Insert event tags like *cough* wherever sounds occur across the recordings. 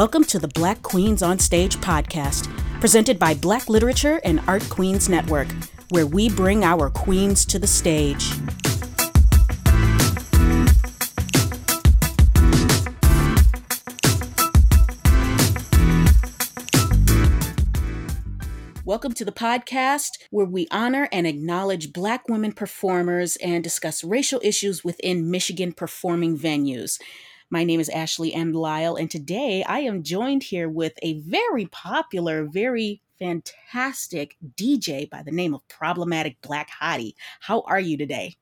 Welcome to the Black Queens on Stage podcast, presented by Black Literature and Art Queens Network, where we bring our queens to the stage. Welcome to the podcast where we honor and acknowledge Black women performers and discuss racial issues within Michigan performing venues. My name is Ashley M. Lyle, and today I am joined here with a very popular, very fantastic DJ by the name of Problematic Black Hottie. How are you today?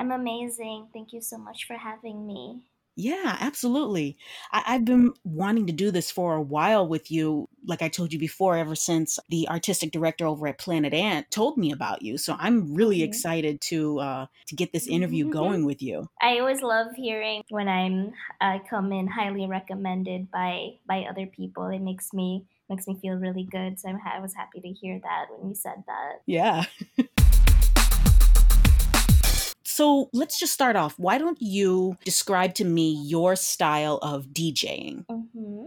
I'm amazing. Thank you so much for having me. Yeah, absolutely. I, I've been wanting to do this for a while with you, like I told you before, ever since the artistic director over at Planet Ant told me about you. So I'm really Mhm. excited to uh, to get this interview going with you. I always love hearing when I'm I come in highly recommended by by other people. It makes me makes me feel really good. So I'm, I was happy to hear that when you said that. Yeah. *laughs* so let's just start off. Why don't you describe to me your style of DJing? hmm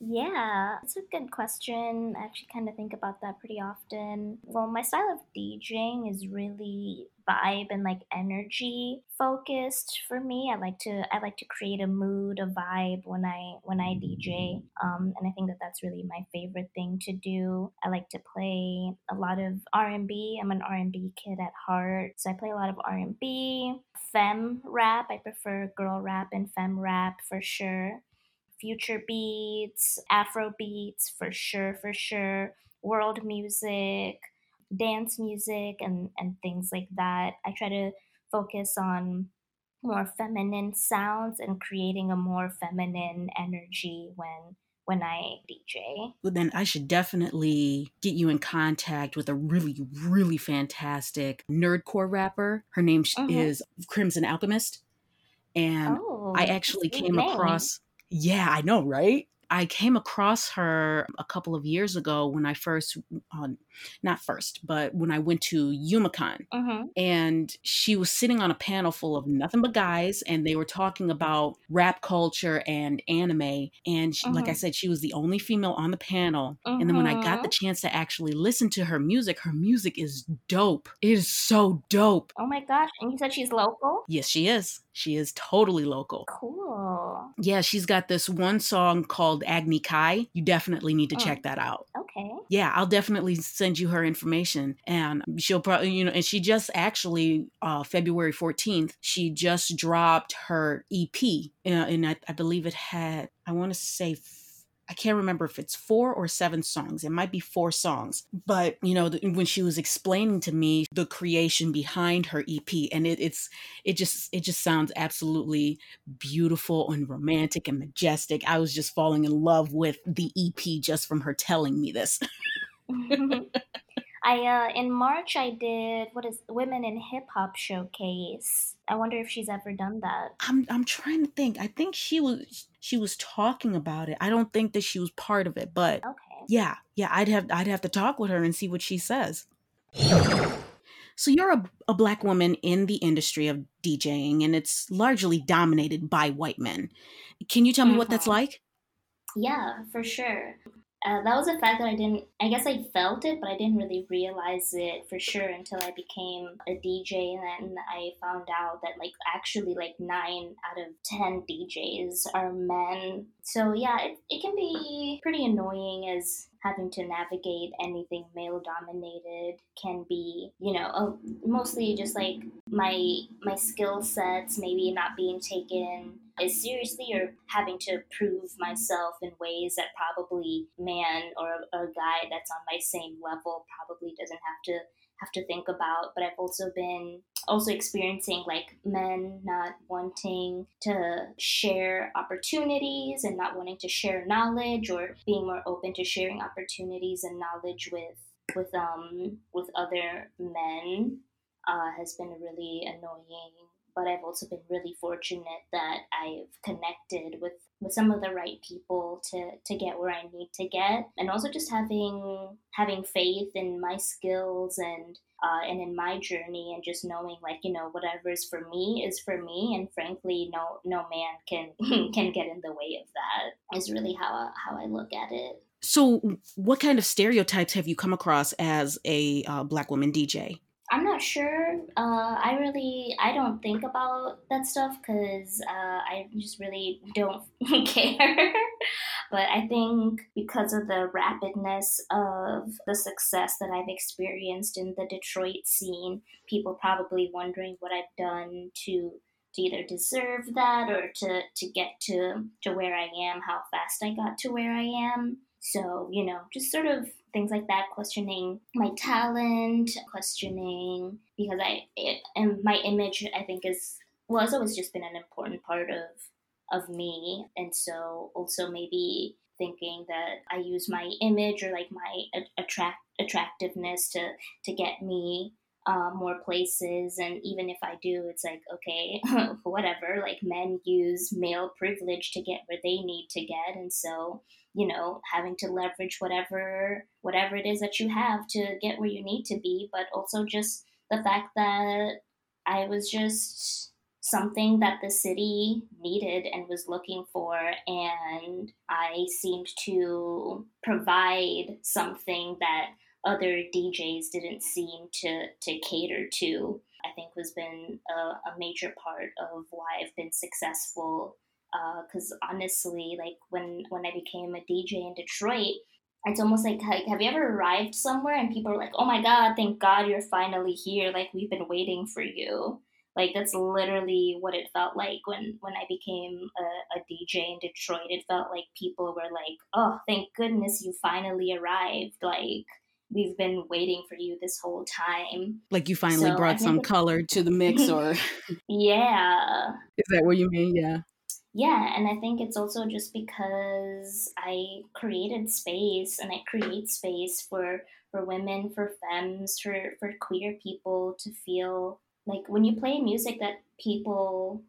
Yeah, it's a good question. I actually kind of think about that pretty often. Well, my style of DJing is really vibe and like energy focused for me. I like to I like to create a mood, a vibe when I when I DJ. Um, and I think that that's really my favorite thing to do. I like to play a lot of R&B. I'm an R&B kid at heart, so I play a lot of R&B, femme rap. I prefer girl rap and femme rap for sure future beats, Afro beats for sure, for sure, world music, dance music, and, and things like that. I try to focus on more feminine sounds and creating a more feminine energy when when I DJ. Well, then I should definitely get you in contact with a really, really fantastic nerdcore rapper. Her name Mhm. is Crimson Alchemist. And Oh, I actually came name. across, yeah, I know, right? I came across her a couple of years ago when I first, uh, not first, but when I went to Youmacon. Mhm. and she was sitting on a panel full of nothing but guys and they were talking about rap culture and anime and she, like i Mhm. said she was the only female on the panel and then when i got the Mhm. chance to actually listen to her music her music is dope it is so dope Oh my gosh! And you said she's local. yes she is she is totally local Cool. yeah she's got this one song called agni kai you definitely need to Mm. check that out Okay. yeah i'll definitely send you her information and she'll probably you know and she just actually uh february 14th she just dropped her ep uh, and I, I believe it had i want to say I can't remember if it's four or seven songs. It might be four songs. But, you know, the, when she was explaining to me the creation behind her EP and it, it's it just it just sounds absolutely beautiful and romantic and majestic. I was just falling in love with the EP just from her telling me this. *laughs* I uh in March I did what is Women in Hip Hop showcase. I wonder if she's ever done that. I'm I'm trying to think. I think she was she was talking about it. I don't think that she was part of it, but Okay. yeah, yeah, I'd have I'd have to talk with her and see what she says. So you're a, a black woman in the industry of DJing and it's largely dominated by white men. Can you tell me what that's Mhm. like? Yeah, for sure. Uh, that was a fact that I didn't. I guess I felt it, but I didn't really realize it for sure until I became a DJ, and then I found out that like actually like nine out of ten DJs are men. So yeah, it, it can be pretty annoying as having to navigate anything male dominated can be you know uh, mostly just like my my skill sets maybe not being taken as seriously or having to prove myself in ways that probably man or a guy that's on my same level probably doesn't have to have to think about. But i've also been also experiencing like men not wanting to share opportunities and not wanting to share knowledge or being more open to sharing opportunities and knowledge with with um with other men uh, has been really annoying. But I've also been really fortunate that I've connected with with some of the right people to to get where I need to get, and also just having having faith in my skills and uh, and in my journey, and just knowing like you know whatever is for me is for me, and frankly, no no man can *laughs* can get in the way of that. Is really how how I look at it. So, what kind of stereotypes have you come across as a uh, black woman DJ? I'm not sure. Uh, I really I don't think about that stuff because uh, I just really don't *laughs* care. but I think because of the rapidness of the success that I've experienced in the Detroit scene, people probably wondering what I've done to to either deserve that or to to get to to where I am, how fast I got to where I am. So, you know, just sort of things like that, questioning my talent, questioning because I it, and my image I think is well, has always just been an important part of of me, and so also maybe thinking that I use my image or like my attract attractiveness to to get me uh, more places. And even if I do, it's like, okay, *laughs* whatever. Like men use male privilege to get where they need to get. And so you know having to leverage whatever whatever it is that you have to get where you need to be but also just the fact that i was just something that the city needed and was looking for and i seemed to provide something that other djs didn't seem to to cater to i think has been a, a major part of why i've been successful because uh, honestly, like when when I became a DJ in Detroit, it's almost like, have you ever arrived somewhere and people are like, oh my god, thank God you're finally here. Like we've been waiting for you. Like that's literally what it felt like when when I became a, a DJ in Detroit. It felt like people were like, oh, thank goodness you finally arrived. Like we've been waiting for you this whole time. Like you finally so brought some color to the mix, *laughs* or yeah. Is that what you mean? Yeah yeah and i think it's also just because i created space and i create space for for women for femmes for for queer people to feel like when you play music that people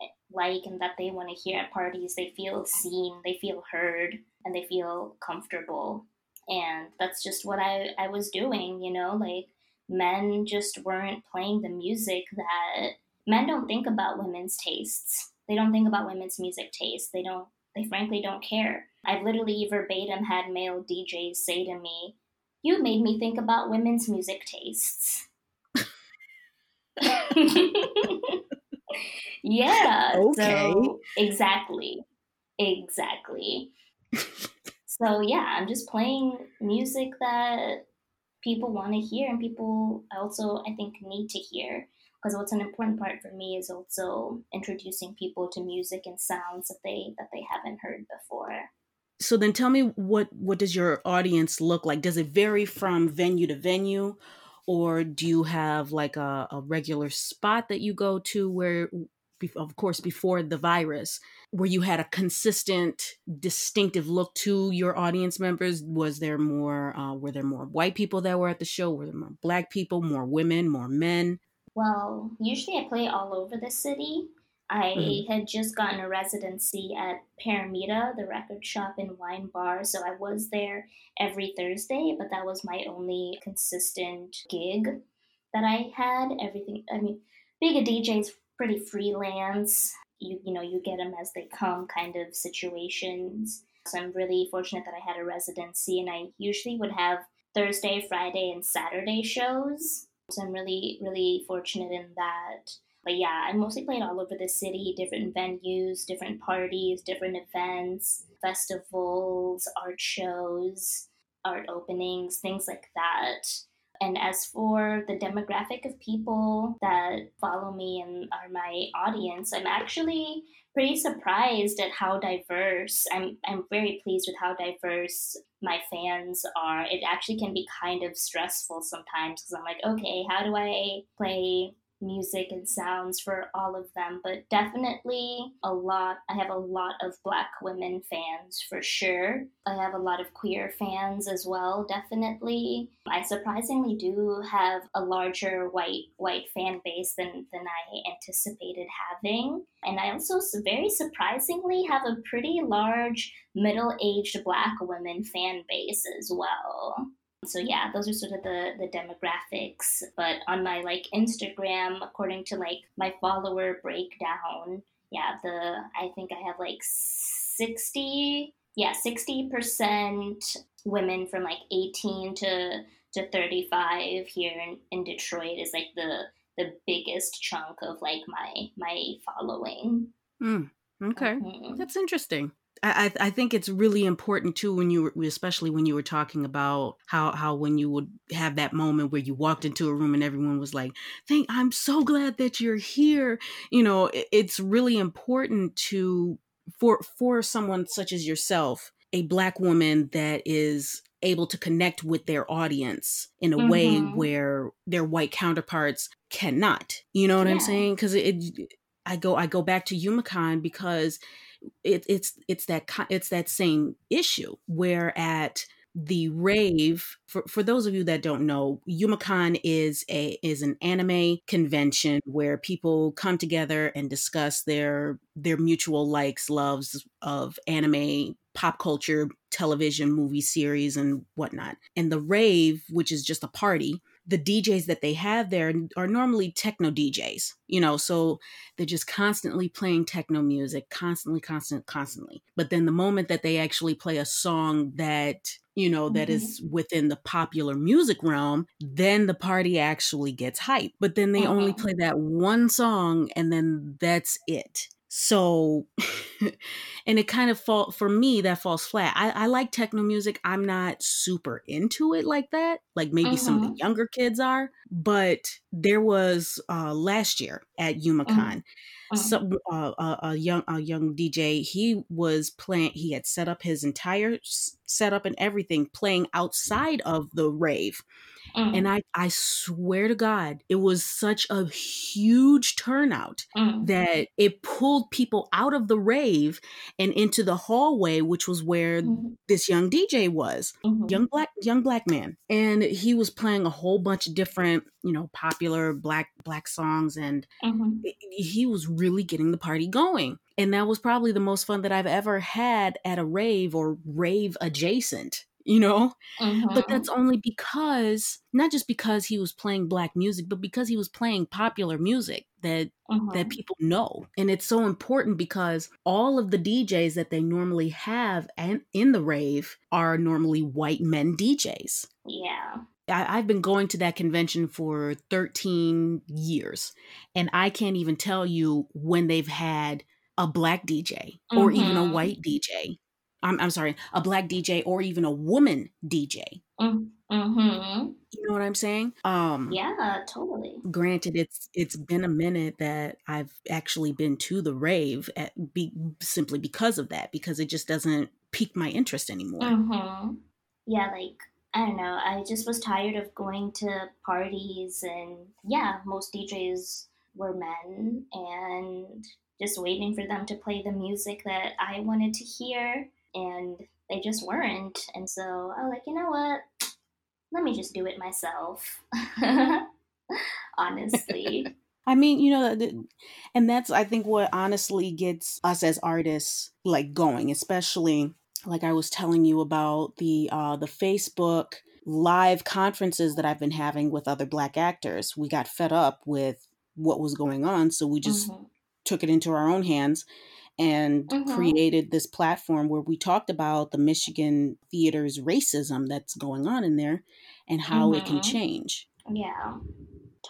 eh, like and that they want to hear at parties they feel seen they feel heard and they feel comfortable and that's just what i i was doing you know like men just weren't playing the music that men don't think about women's tastes they don't think about women's music tastes. They don't. They frankly don't care. I've literally verbatim had male DJs say to me, "You made me think about women's music tastes." *laughs* yeah. Okay. So exactly. Exactly. So yeah, I'm just playing music that people want to hear and people also I think need to hear. Because what's an important part for me is also introducing people to music and sounds that they that they haven't heard before. So then tell me what what does your audience look like? Does it vary from venue to venue? Or do you have like a, a regular spot that you go to where of course before the virus where you had a consistent distinctive look to your audience members was there more uh, were there more white people that were at the show were there more black people more women more men well, usually I play all over the city. I mm-hmm. had just gotten a residency at Paramita, the record shop and wine bar, so I was there every Thursday, but that was my only consistent gig that I had. Everything, I mean, being a DJ is pretty freelance. You, you know, you get them as they come kind of situations. So I'm really fortunate that I had a residency, and I usually would have Thursday, Friday, and Saturday shows. So I'm really, really fortunate in that. But yeah, I mostly played all over the city, different venues, different parties, different events, festivals, art shows, art openings, things like that. And as for the demographic of people that follow me and are my audience, I'm actually pretty surprised at how diverse. I'm I'm very pleased with how diverse my fans are. It actually can be kind of stressful sometimes because I'm like, okay, how do I play music and sounds for all of them, but definitely a lot. I have a lot of black women fans for sure. I have a lot of queer fans as well, definitely. I surprisingly do have a larger white white fan base than than I anticipated having. And I also very surprisingly have a pretty large middle-aged black women fan base as well. So yeah, those are sort of the the demographics. But on my like Instagram, according to like my follower breakdown, yeah, the I think I have like sixty, yeah, sixty percent women from like eighteen to to thirty five here in, in Detroit is like the the biggest chunk of like my my following. Mm, okay, mm-hmm. that's interesting. I, I think it's really important too when you were, especially when you were talking about how how when you would have that moment where you walked into a room and everyone was like, "Thank, I'm so glad that you're here." You know, it, it's really important to for for someone such as yourself, a black woman that is able to connect with their audience in a mm-hmm. way where their white counterparts cannot. You know what yeah. I'm saying? Because it, it, I go I go back to Youmacon because it, it's it's that it's that same issue where at the rave for, for those of you that don't know Youmacon is a is an anime convention where people come together and discuss their their mutual likes loves of anime pop culture television movie series and whatnot. And the rave which is just a party the DJs that they have there are normally techno DJs, you know, so they're just constantly playing techno music, constantly, constant, constantly. But then the moment that they actually play a song that, you know, that mm-hmm. is within the popular music realm, then the party actually gets hype. But then they mm-hmm. only play that one song and then that's it. So, *laughs* and it kind of fall for me that falls flat. I, I like techno music. I'm not super into it like that, like maybe some of the mm-hmm. younger kids are. But there was uh, last year at Youmacon, mm-hmm. some uh, a, a young a young DJ. He was playing. He had set up his entire setup and everything, playing outside of the rave. Mm. And I, I swear to God, it was such a huge turnout mm. that it pulled people out of the rave and into the hallway, which was where mm. this young DJ was, mm-hmm. young black young black man, and he was playing a whole bunch of different, you know, popular black black songs, and mm-hmm. he was really getting the party going. And that was probably the most fun that I've ever had at a rave or rave adjacent you know mm-hmm. but that's only because not just because he was playing black music but because he was playing popular music that mm-hmm. that people know and it's so important because all of the DJs that they normally have and in the rave are normally white men DJs yeah I, I've been going to that convention for 13 years and I can't even tell you when they've had a black DJ or mm-hmm. even a mm-hmm. white DJ I'm, I'm sorry, a black DJ or even a woman DJ. Mm-hmm. You know what I'm saying? Um, yeah, totally. Granted, it's it's been a minute that I've actually been to the rave at be, simply because of that, because it just doesn't pique my interest anymore. Mm-hmm. Yeah, like I don't know. I just was tired of going to parties, and yeah, most DJs were men, and just waiting for them to play the music that I wanted to hear and they just weren't. And so I was like, you know what? Let me just do it myself. *laughs* Honestly. *laughs* I mean, you know, and that's I think what honestly gets us as artists like going, especially like I was telling you about the uh the Facebook live conferences that I've been having with other black actors. We got fed up with what was going on, so we just mm-hmm. took it into our own hands and mm-hmm. created this platform where we talked about the Michigan theater's racism that's going on in there and how mm-hmm. it can mm-hmm. change. Yeah,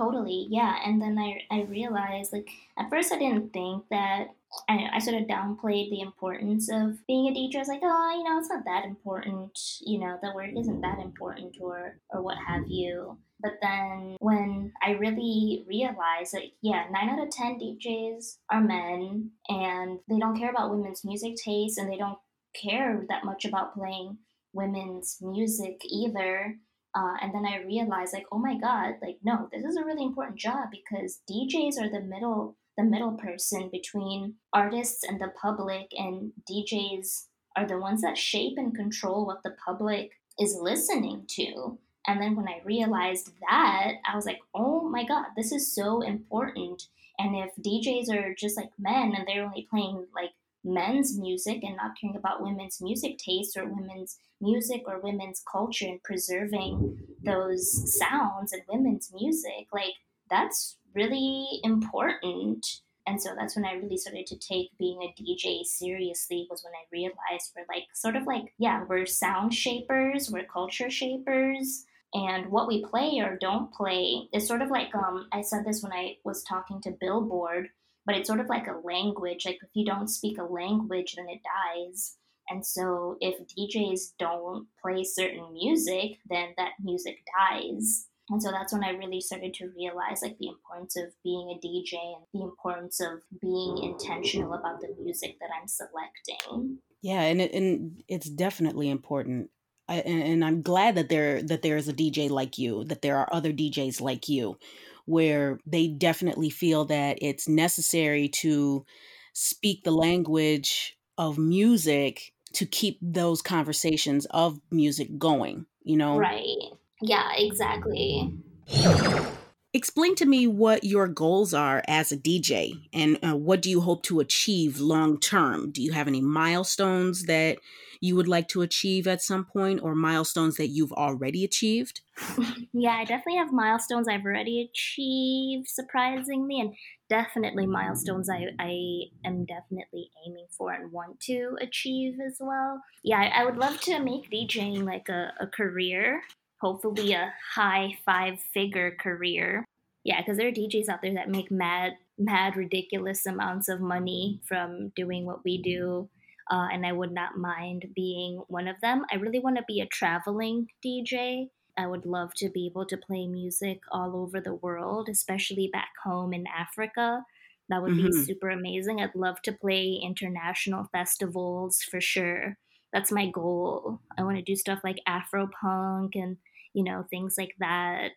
totally. Yeah. And then I, I realized, like, at first I didn't think that I, I sort of downplayed the importance of being a teacher. I was like, oh, you know, it's not that important. You know, the work isn't that important, or or what have you. But then when I really realized that, yeah, nine out of 10 DJs are men and they don't care about women's music taste and they don't care that much about playing women's music either. Uh, and then I realized, like, oh my god, like, no, this is a really important job because DJs are the middle, the middle person between artists and the public, and DJs are the ones that shape and control what the public is listening to. And then when I realized that, I was like, oh my God, this is so important. And if DJs are just like men and they're only playing like men's music and not caring about women's music tastes or women's music or women's culture and preserving those sounds and women's music, like that's really important. And so that's when I really started to take being a DJ seriously was when I realized we're like sort of like, yeah, we're sound shapers, we're culture shapers. And what we play or don't play is sort of like um, I said this when I was talking to Billboard, but it's sort of like a language. Like if you don't speak a language, then it dies. And so if DJs don't play certain music, then that music dies. And so that's when I really started to realize like the importance of being a DJ and the importance of being intentional about the music that I'm selecting. Yeah, and it, and it's definitely important. I, and, and I'm glad that there that there is a DJ like you, that there are other DJs like you, where they definitely feel that it's necessary to speak the language of music to keep those conversations of music going. You know, right? Yeah, exactly. Explain to me what your goals are as a DJ and uh, what do you hope to achieve long term? Do you have any milestones that you would like to achieve at some point or milestones that you've already achieved? *laughs* yeah, I definitely have milestones I've already achieved, surprisingly, and definitely milestones I, I am definitely aiming for and want to achieve as well. Yeah, I, I would love to make DJing like a, a career hopefully a high five figure career. Yeah, because there are DJs out there that make mad, mad, ridiculous amounts of money from doing what we do. Uh, and I would not mind being one of them. I really want to be a traveling DJ. I would love to be able to play music all over the world, especially back home in Africa. That would mm-hmm. be super amazing. I'd love to play international festivals for sure. That's my goal. I want to do stuff like Afro punk and you know, things like that.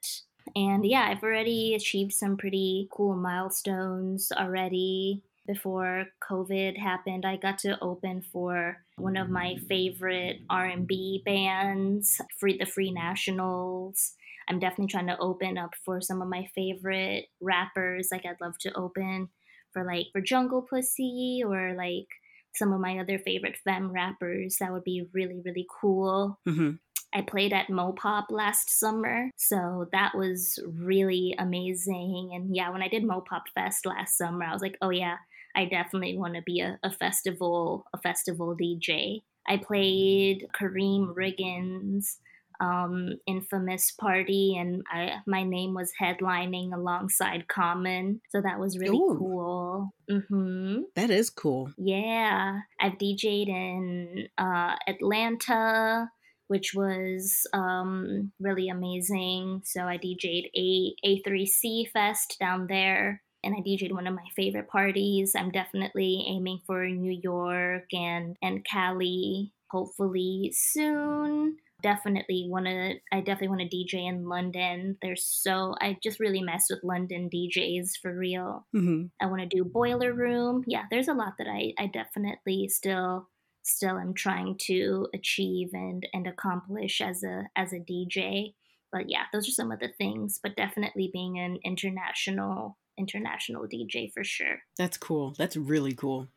And yeah, I've already achieved some pretty cool milestones already. Before COVID happened, I got to open for one of my favorite R&B bands, Free the Free Nationals. I'm definitely trying to open up for some of my favorite rappers. Like I'd love to open for like for Junglepussy or like some of my other favorite femme rappers. That would be really really cool. Mm-hmm. I played at Mopop last summer, so that was really amazing. And yeah, when I did Mopop Fest last summer, I was like, oh yeah, I definitely want to be a, a festival a festival DJ. I played Karriem Riggins' um, infamous party, and I, my name was headlining alongside Common, so that was really Ooh. cool. Mm-hmm. That is cool. Yeah, I've DJed in uh, Atlanta, which was um, really amazing. So I DJ'd a A3C Fest down there, and I DJ'd one of my favorite parties. I'm definitely aiming for New York and and Cali, hopefully soon. Definitely want to. I definitely want to DJ in London. There's so I just really mess with London DJs for real. Mm-hmm. I want to do Boiler Room. Yeah, there's a lot that I I definitely still still am trying to achieve and and accomplish as a as a DJ. But yeah, those are some of the things. But definitely being an international international DJ for sure. That's cool. That's really cool.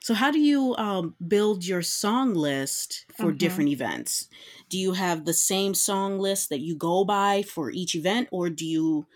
So, how do you um, build your song list for mm-hmm. different events? Do you have the same song list that you go by for each event, or do you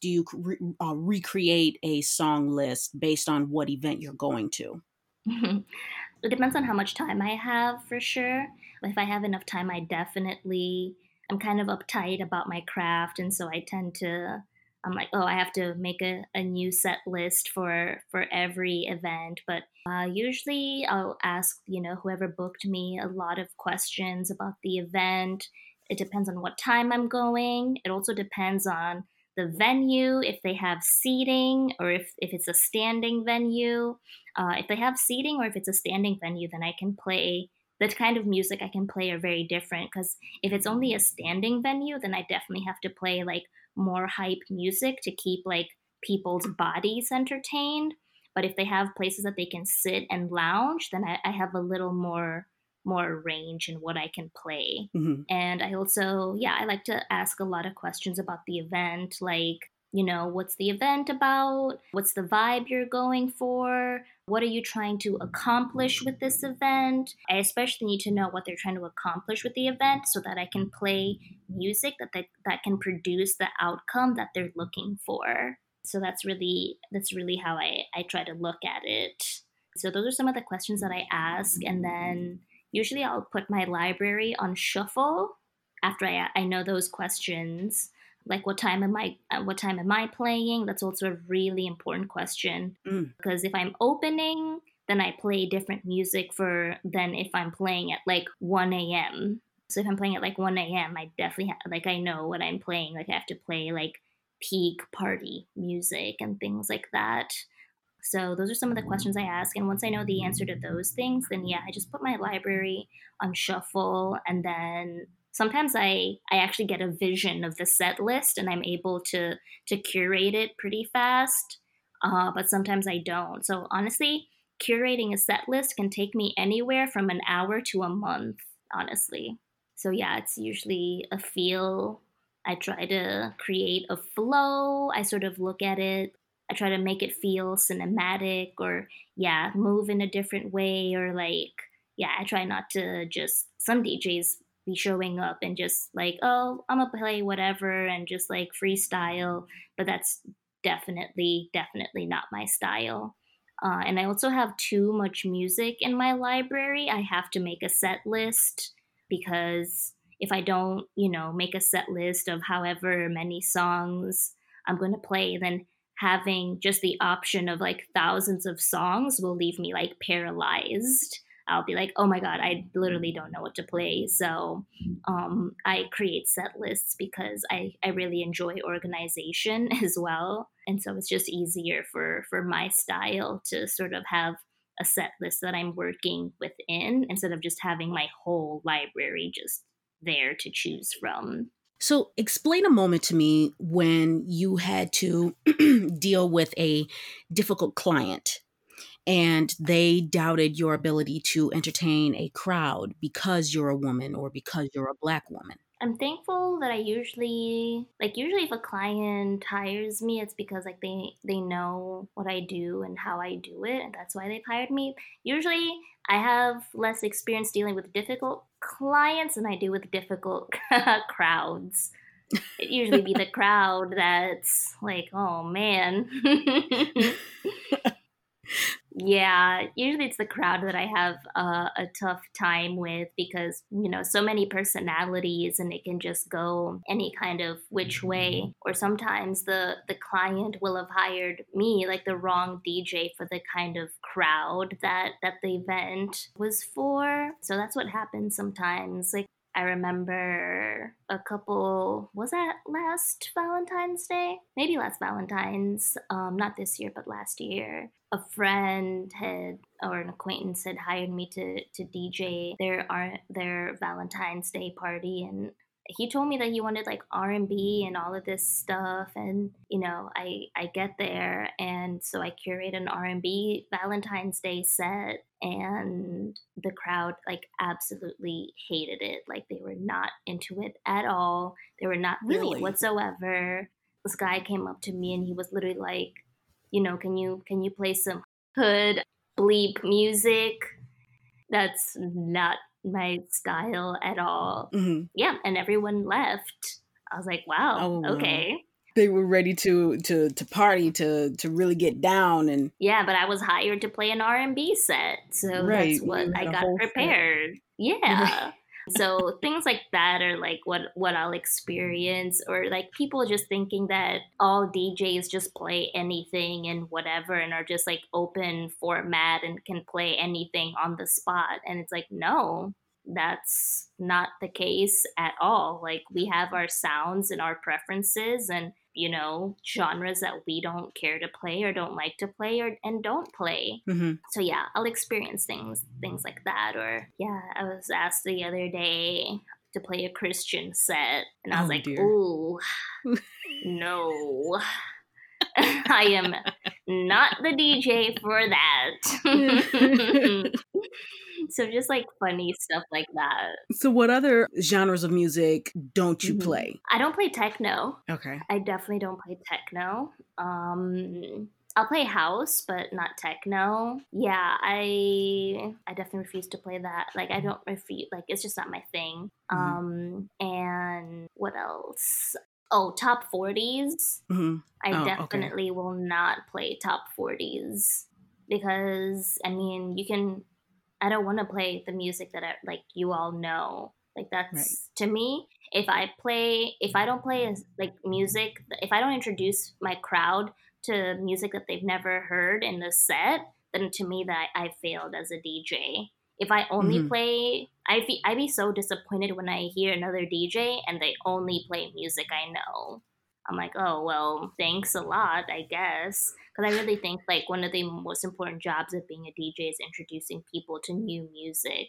do you re- uh, recreate a song list based on what event you're going to? *laughs* it depends on how much time I have for sure. If I have enough time, I definitely I'm kind of uptight about my craft, and so I tend to I'm like, oh, I have to make a, a new set list for for every event. But uh, usually, I'll ask you know whoever booked me a lot of questions about the event. It depends on what time I'm going. It also depends on the venue, if they have seating, or if, if it's a standing venue. Uh, if they have seating or if it's a standing venue, then I can play the kind of music I can play are very different because if it's only a standing venue, then I definitely have to play like more hype music to keep like people's bodies entertained. But if they have places that they can sit and lounge, then I, I have a little more more range in what I can play. Mm-hmm. And I also, yeah, I like to ask a lot of questions about the event, like you know, what's the event about? What's the vibe you're going for? What are you trying to accomplish with this event? I especially need to know what they're trying to accomplish with the event so that I can play music that they, that can produce the outcome that they're looking for. So that's really that's really how I, I try to look at it. So those are some of the questions that I ask and then usually I'll put my library on shuffle after I, I know those questions like what time am i uh, what time am i playing? That's also a really important question. Mm. because if i'm opening then i play different music for than if i'm playing at like 1 a.m so if i'm playing at like 1 a.m i definitely ha- like i know what i'm playing. Like i have to play like peak party music and things like that. So those are some of the questions i ask and once i know the answer to those things then yeah i just put my library on shuffle and then sometimes I I actually get a vision of the set list and I'm able to to curate it pretty fast. Uh, but sometimes I don't. So honestly, curating a set list can take me anywhere from an hour to a month. Honestly, so yeah, it's usually a feel. I try to create a flow. I sort of look at it. I try to make it feel cinematic or yeah, move in a different way or like yeah, I try not to just some DJs be showing up and just like, oh, I'm gonna play whatever and just like freestyle. But that's definitely, definitely not my style. Uh, and I also have too much music in my library. I have to make a set list because if I don't, you know, make a set list of however many songs I'm going to play, then having just the option of like thousands of songs will leave me like paralyzed. I'll be like, oh my God, I literally don't know what to play. So um, I create set lists because I, I really enjoy organization *laughs* as well. And so it's just easier for, for my style to sort of have a set list that I'm working within instead of just having my whole library just there to choose from. So, explain a moment to me when you had to *clears throat* deal with a difficult client and they doubted your ability to entertain a crowd because you're a woman or because you're a black woman. I'm thankful that I usually like usually if a client hires me it's because like they they know what I do and how I do it and that's why they've hired me. Usually I have less experience dealing with difficult clients than I do with difficult *laughs* crowds. It usually be the *laughs* crowd that's like, "Oh man." *laughs* Yeah, usually it's the crowd that I have uh, a tough time with because, you know, so many personalities and it can just go any kind of which way. Or sometimes the, the client will have hired me, like the wrong DJ for the kind of crowd that, that the event was for. So that's what happens sometimes. Like I remember a couple, was that last Valentine's Day? Maybe last Valentine's, um, not this year, but last year. A friend had, or an acquaintance had hired me to, to DJ their, their Valentine's Day party. And he told me that he wanted like r&b and all of this stuff and you know i i get there and so i curate an r&b valentine's day set and the crowd like absolutely hated it. Like they were not into it at all. They were not really? whatsoever. This guy came up to me and he was literally like you know can you can you play some hood bleep music? That's not my style at all. Mm-hmm. Yeah, and everyone left. I was like, wow, oh, okay. They were ready to to to party to to really get down and yeah, but I was hired to play an R and B set, so right. that's what I got prepared. Set. Yeah. *laughs* so things like that are like what what I'll experience or like people just thinking that all DJs just play anything and whatever and are just like open format and can play anything on the spot. And it's like no that's not the case at all. Like we have our sounds and our preferences and you know genres that we don't care to play or don't like to play or and don't play Mm-hmm. so yeah i'll experience things things like that or yeah i was asked the other day to play a christian set and i was Oh, like dear. ooh no *laughs* i am *laughs* not the dj for that *laughs* so just like funny stuff like that So, what other genres of music don't you Mhm. play? i don't play techno Okay. I definitely don't play techno. Um, I'll play house, but not techno. Yeah, I I definitely refuse to play that. Like I don't refuse. Like it's just not my thing. Mhm. Um, and what else? Oh, top forties. hmm I Oh, okay. definitely will not play top forties because I mean you can. I don't want to play the music that I, like you all know. Like that's Right. to me. If I play, if I don't play like music, if I don't introduce my crowd to music that they've never heard in the set, then to me that I failed as a DJ. If I only Mhm. play, I'd be I'd be so disappointed when I hear another DJ and they only play music I know. I'm like, oh well, thanks a lot, I guess. Because I really think like one of the most important jobs of being a DJ is introducing people to new music,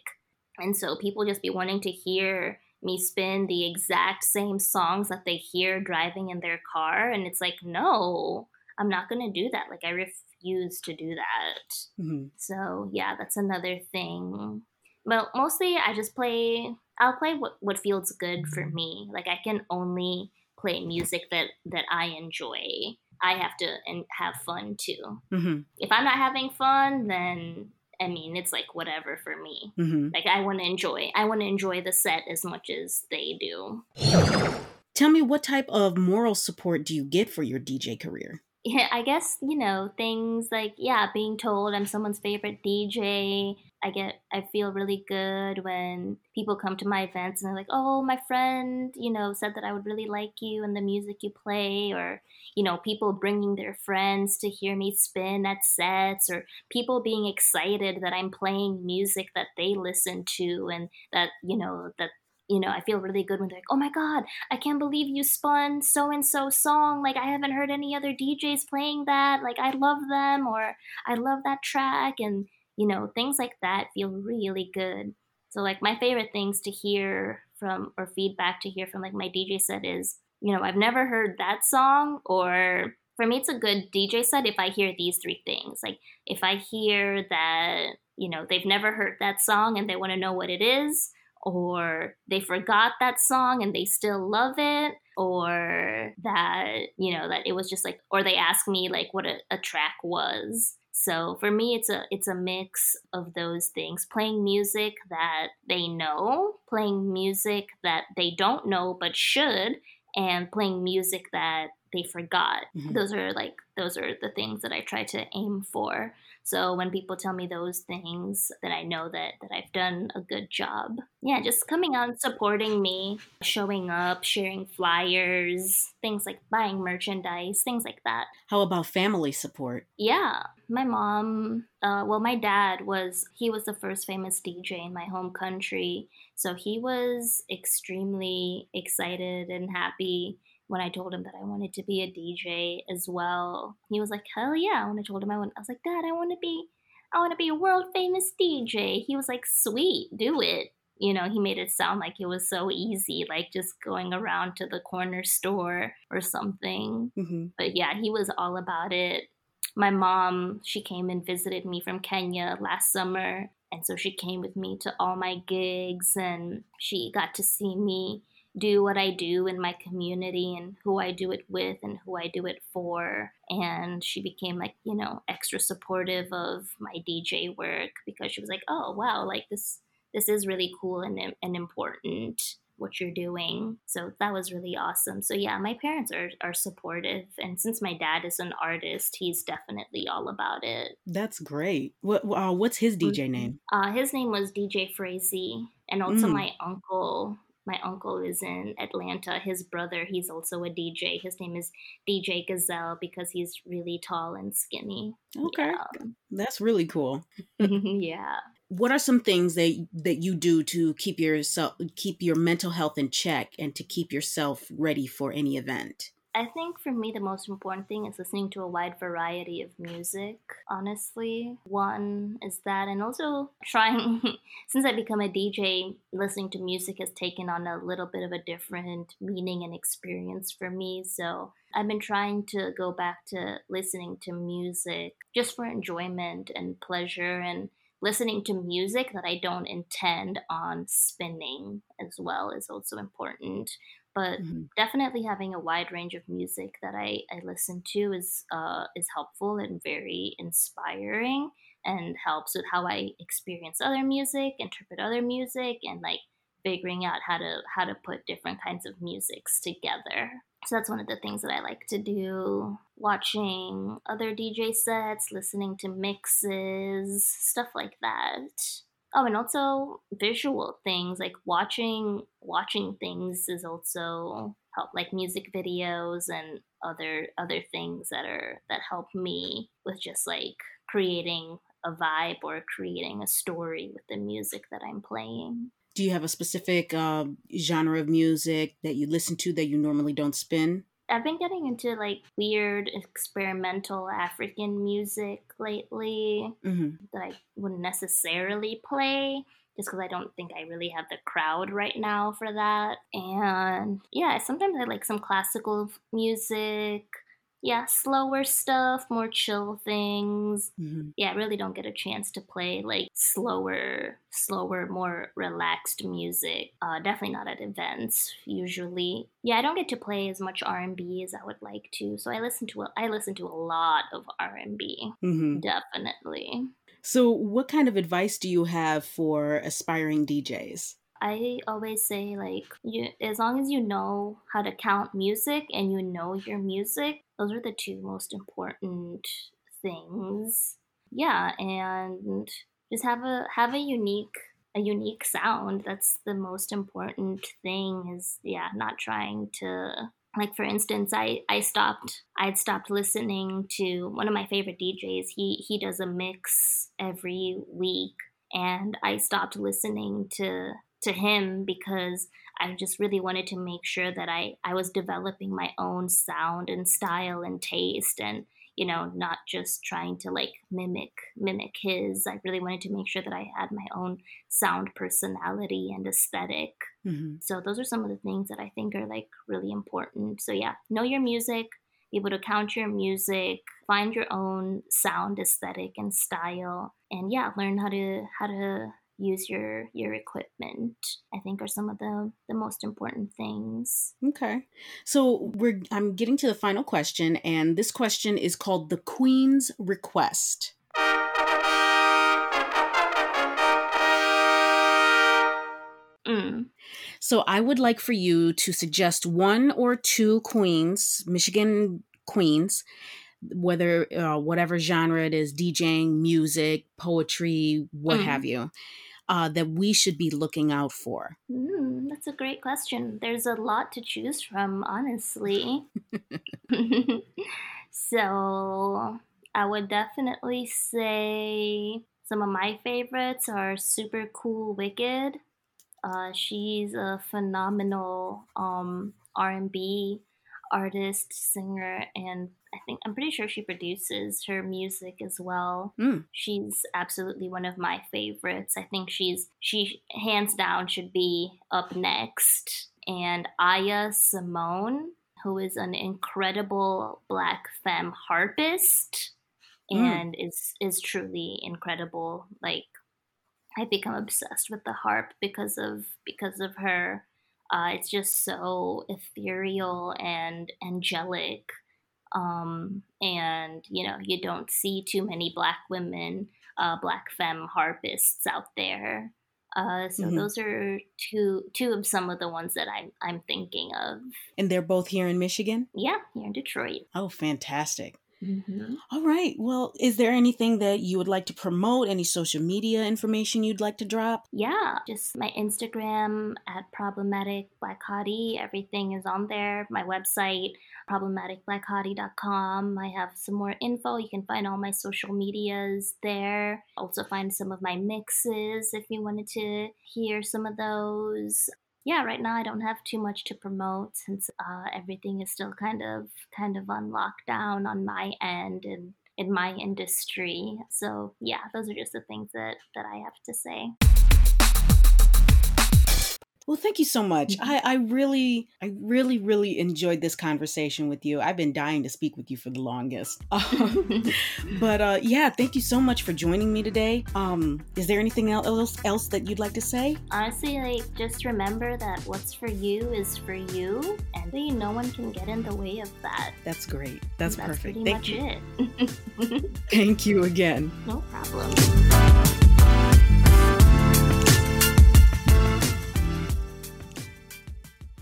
and so people just be wanting to hear me spin the exact same songs that they hear driving in their car, and it's like, no, I'm not gonna do that. Like I refuse to do that. hmm So yeah, that's another thing. But mostly I just play. I'll play what what feels good for me. Like I can only play music that that I enjoy. I have to and have fun too. hmm If I'm not having fun, then I mean it's like whatever for me. hmm Like I want to enjoy. I want to enjoy the set as much as they do. Tell me, what type of moral support do you get for your DJ career? I guess you know things like yeah, being told I'm someone's favorite DJ. I get I feel really good when people come to my events and they're like, "Oh, my friend, you know, said that I would really like you and the music you play," or you know, people bringing their friends to hear me spin at sets, or people being excited that I'm playing music that they listen to and that you know that you know I feel really good when they're like, "Oh my god, I can't believe you spun so and so song. Like I haven't heard any other DJs playing that. Like I love them or I love that track and you know, things like that feel really good. So like my favorite things to hear from or feedback to hear from like my DJ set is, you know, I've never heard that song or for me it's a good DJ set if I hear these three things. Like if I hear that, you know, they've never heard that song and they want to know what it is or they forgot that song and they still love it or that you know that it was just like or they ask me like what a, a track was. So for me it's a it's a mix of those things. Playing music that they know playing music that they don't know but should and playing music that they forgot Mhm. those are like those are the things that i try to aim for so when people tell me those things, then I know that that I've done a good job. Yeah, just coming out supporting me, showing up, sharing flyers, things like buying merchandise, things like that. How about family support? Yeah, my mom, uh, well, my dad was, he was the first famous DJ in my home country. So he was extremely excited and happy when I told him that I wanted to be a DJ as well. He was like, hell yeah. When I told him I want, I was like, Dad, I want to be, I want to be a world famous DJ. He was like, sweet, do it. You know, he made it sound like it was so easy, like just going around to the corner store or something hmm but yeah, he was all about it. My mom, she came and visited me from Kenya last summer. And so she came with me to all my gigs and she got to see me do what I do in my community and who I do it with and who I do it for. And she became like, you know, extra supportive of my DJ work because she was like, oh, wow, like this. This is really cool and, and important what you're doing. So that was really awesome. So yeah, my parents are are supportive and since my dad is an artist, he's definitely all about it. That's great. What? Uh, what's his DJ name? Uh his name was DJ Frazee and also Mm. my uncle my uncle is in Atlanta. His brother, he's also a DJ. His name is DJ Gazelle because he's really tall and skinny. Okay, that's really cool. Yeah. *laughs* yeah. What are some things that that you do to keep yourself keep your mental health in check and to keep yourself ready for any event? I think for me, the most important thing is listening to a wide variety of music, honestly. One is that, and also trying, *laughs* since I become a DJ, listening to music has taken on a little bit of a different meaning and experience for me. So I've been trying to go back to listening to music just for enjoyment and pleasure and listening to music that I don't intend on spinning as well is also important but mm-hmm. definitely having a wide range of music that I, I listen to is uh, is helpful and very inspiring and helps with how I experience other music, interpret other music, and like figuring out how to how to put different kinds of musics together. So that's one of the things that I like to do. Watching other DJ sets, listening to mixes, stuff like that. Oh, and also visual things like watching watching things is also help like music videos and other other things that are that help me with just like creating a vibe or creating a story with the music that I'm playing. Do you have a specific uh, genre of music that you listen to that you normally don't spin? I've been getting into like weird experimental African music lately mm-hmm. that I wouldn't necessarily play just because I don't think I really have the crowd right now for that. And yeah, sometimes I like some classical music yeah, slower stuff, more chill things. Mm-hmm. Yeah, I really don't get a chance to play like slower, slower, more relaxed music. Uh, definitely not at events usually. Yeah, I don't get to play as much R and B as I would like to. So I listen to a, I listen to a lot of R and B. Mm-hmm. Definitely. So, what kind of advice do you have for aspiring DJs? I always say like you as long as you know how to count music and you know your music, those are the two most important things. Yeah, and just have a have a unique a unique sound. That's the most important thing is yeah, not trying to like for instance i i stopped i'd stopped listening to one of my favorite djs he he does a mix every week and i stopped listening to to him because I just really wanted to make sure that I, I was developing my own sound and style and taste and you know not just trying to like mimic mimic his. I really wanted to make sure that i had my own sound personality and esthetic mm-hmm. so those are some of the things that i think are like really important. So yeah know your music be able to count your music find your own sound aesthetic and style and yeah learn how to how to use your your equipment i think are some of the the most important things okay so we're i'm getting to the final question and this question is called the queen's request mm. So, I would like for you to suggest one or two queens, Michigan queens, whether uh, whatever genre it is DJing, music, poetry, what mm. have you uh, that we should be looking out for? Mm, that's a great question. There's a lot to choose from, honestly. *laughs* *laughs* so I would definitely say some of my favorites are Super Cool Wicked. Uh, she's a phenomenal um, R&B artist, singer, and I think I'm pretty sure she produces her music as well. Mm. She's absolutely one of my favorites. I think she's she hands down should be up next. And Ahya Simone, who is an incredible black femme harpist mm. and is is truly incredible. Like I've become obsessed with the harp because of because of her. Uh, it's just so ethereal and angelic um, and you know you don't see too many black women uh, black femme harpists out there uh, so mm-hmm. those are two two of some of the ones that I'm I'm thinking of. And they're both here in Michigan. Yeah, here in Detroit. Oh, fantastic! Mm-hmm. All right. Well, is there anything that you would like to promote? Any social media information you'd like to drop? Yeah, just my Instagram at problematic black hottie. Everything is on there. My website, problematicblackhottie.com. I have some more info. You can find all my social medias there. Also, find some of my mixes if you wanted to hear some of those yeah, right now I don't have too much to promote since uh, everything is still kind of kind of on lockdown on my end and in my industry. So yeah, those are just the things that that I have to say. Well, thank you so much. Mm-hmm. I, I really, I really, really enjoyed this conversation with you. I've been dying to speak with you for the longest. *laughs* Um, *laughs* but uh, yeah, thank you so much for joining me today. Um, is there anything else else that you'd like to say? Honestly, like just remember that what's for you is for you, and no one can get in the way of that. That's great. That's, That's perfect. Pretty thank much you. it. *laughs* thank you again. No problem.